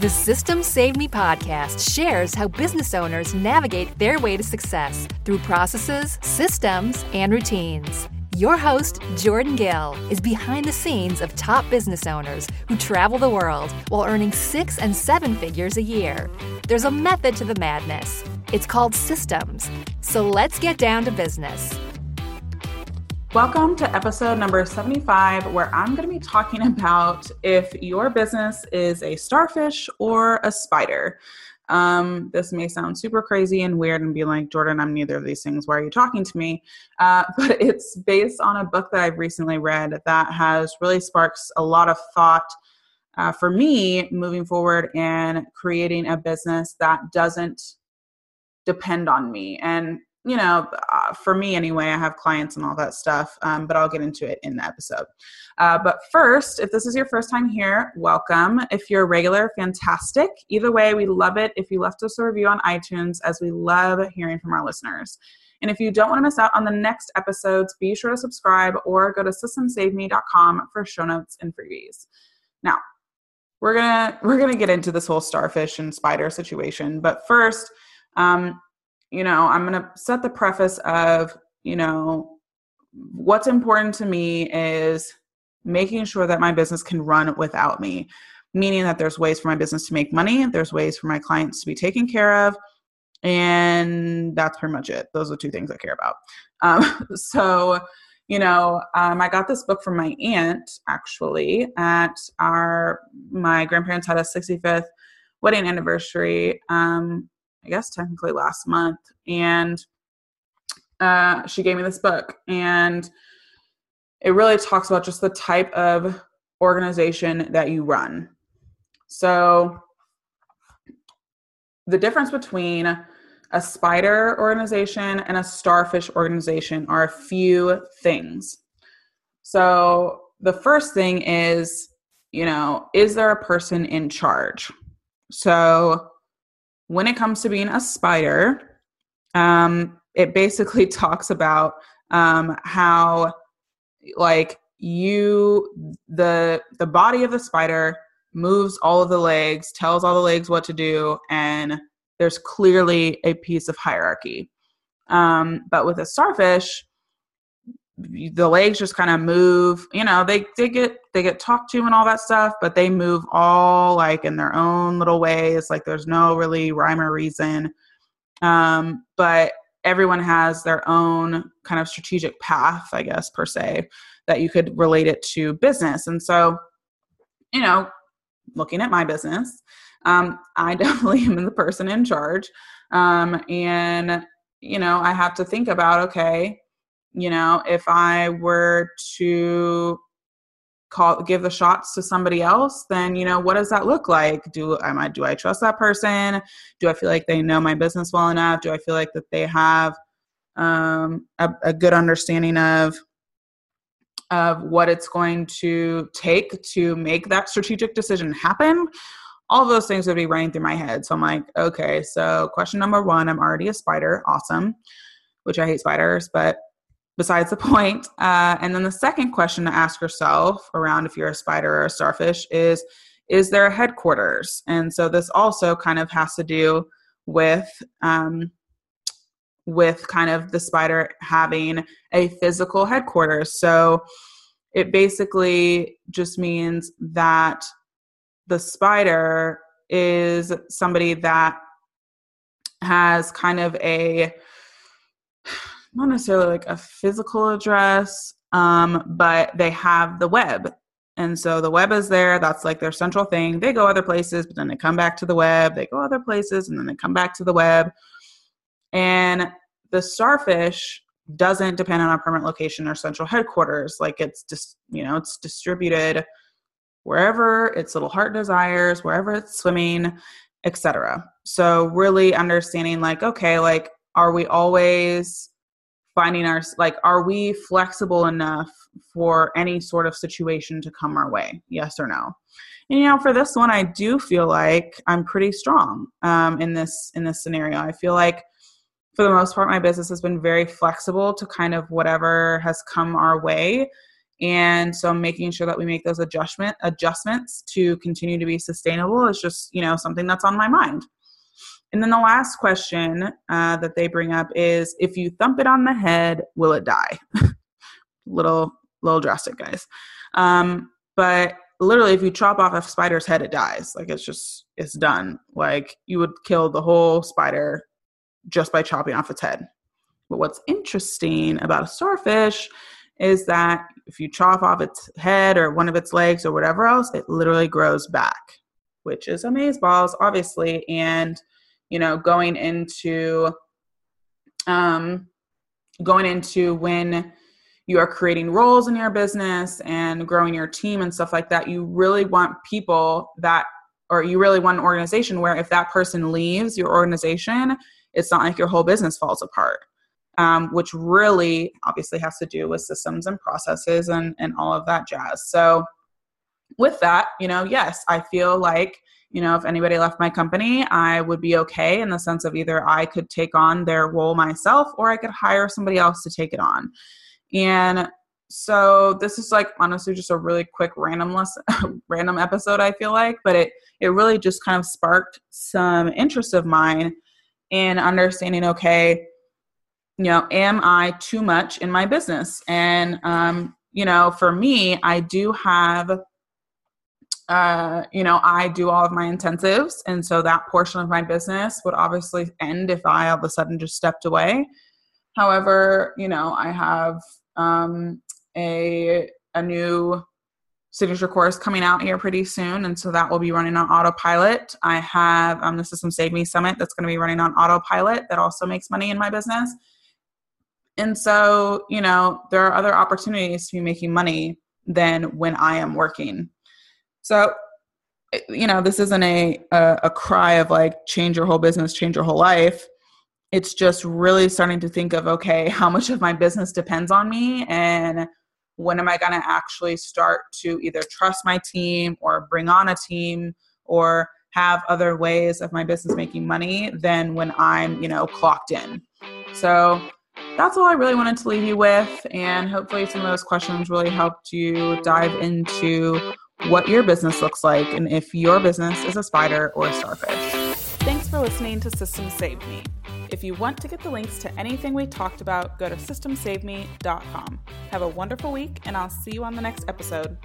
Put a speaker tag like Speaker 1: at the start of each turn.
Speaker 1: The Systems Saved Me podcast shares how business owners navigate their way to success through processes, systems, and routines. Your host, Jordan Gill, is behind the scenes of top business owners who travel the world while earning six and seven figures a year. There's a method to the madness. It's called systems. So let's get down to business.
Speaker 2: Welcome to episode number 75, where I'm going to be talking about if your business is a starfish or a spider. Um, this may sound super crazy and weird and be like, Jordan, I'm neither of these things. Why are you talking to me? Uh, but it's based on a book that I've recently read that has really sparks a lot of thought uh, for me moving forward and creating a business that doesn't depend on me. And you know, uh, for me anyway, I have clients and all that stuff, um, but I'll get into it in the episode. Uh, but first, if this is your first time here, welcome. If you're a regular, fantastic. Either way, we love it if you left us a review on iTunes, as we love hearing from our listeners. And if you don't want to miss out on the next episodes, be sure to subscribe or go to systemssavedme.com for show notes and freebies. Now, we're gonna we're gonna get into this whole starfish and spider situation, but first. Um, you know, I'm going to set the preface of, you know, what's important to me is making sure that my business can run without me, meaning that there's ways for my business to make money, there's ways for my clients to be taken care of, and that's pretty much it. Those are two things I care about. Um, so, you know, um, I got this book from my aunt actually at our my grandparents had a 65th wedding anniversary um, I guess technically last month, and uh, she gave me this book, and it really talks about just the type of organization that you run. So, the difference between a spider organization and a starfish organization are a few things. So, the first thing is, you know, is there a person in charge? So, when it comes to being a spider, um, it basically talks about um, how like you the the body of the spider moves all of the legs tells all the legs what to do and there's clearly a piece of hierarchy. Um, but with a starfish the legs just kind of move you know they they get they get talked to and all that stuff but they move all like in their own little ways like there's no really rhyme or reason. Um but everyone has their own kind of strategic path i guess per se that you could relate it to business. And so you know looking at my business um i definitely am the person in charge. Um and you know i have to think about okay you know if i were to call give the shots to somebody else then you know what does that look like? Do am i do i trust that person? Do i feel like they know my business well enough? Do i feel like that they have um, a, a good understanding of of what it's going to take to make that strategic decision happen? All those things would be running through my head. So i'm like okay so question number one i'm already a spider. Awesome. Which i hate spiders but besides the point. Uh, and then the second question to ask yourself around if you're a spider or a starfish is is there a headquarters? And so this also kind of has to do with um, with kind of the spider having a physical headquarters. So it basically just means that the spider is somebody that has kind of a not necessarily like a physical address, um, but they have the web. And so the web is there. That's like their central thing. They go other places, but then they come back to the web. They go other places, and then they come back to the web. And the starfish doesn't depend on a permanent location or central headquarters. Like it's just, you know, it's distributed wherever its little heart desires, wherever it's swimming, etc. So really understanding like, okay, like, are we always finding our like are we flexible enough for any sort of situation to come our way? Yes or no? And you know for this one i do feel like i'm pretty strong um, in this in this scenario. I feel like for the most part my business has been very flexible to kind of whatever has come our way. And so making sure that we make those adjustment adjustments to continue to be sustainable is just, you know, something that's on my mind. And then the last question uh, that they bring up is if you thump it on the head, will it die? little, little drastic, guys. Um, but literally, if you chop off a spider's head, it dies. Like it's just, it's done. Like you would kill the whole spider just by chopping off its head. But what's interesting about a starfish is that if you chop off its head or one of its legs or whatever else, it literally grows back, which is amazeballs, obviously. And you know going into um going into when you are creating roles in your business and growing your team and stuff like that you really want people that or you really want an organization where if that person leaves your organization it's not like your whole business falls apart um, which really obviously has to do with systems and processes and, and all of that jazz. So with that you know yes i feel like you know, if anybody left my company, I would be okay in the sense of either I could take on their role myself or I could hire somebody else to take it on. And so this is like honestly just a really quick randomless random episode I feel like, but it it really just kind of sparked some interest of mine in understanding okay, you know, am I too much in my business? And um, you know, for me, I do have uh, you know, I do all of my intensives. And so that portion of my business would obviously end if I all of a sudden just stepped away. However, you know, I have um, a, a new signature course coming out here pretty soon. And so that will be running on autopilot. I have um, the Systems Saved Me Summit that's going to be running on autopilot that also makes money in my business. And so, you know, there are other opportunities to be making money than when I am working so, you know, this isn't a, a, a cry of like change your whole business, change your whole life. It's just really starting to think of okay, how much of my business depends on me, and when am I going to actually start to either trust my team or bring on a team or have other ways of my business making money than when I'm, you know, clocked in. So that's all I really wanted to leave you with. And hopefully, some of those questions really helped you dive into what your business looks like and if your business is a spider or a starfish.
Speaker 3: Thanks for listening to Systems Saved Me. If you want to get the links to anything we talked about, go to systemssavedme.com. Have a wonderful week, and I'll see you on the next episode.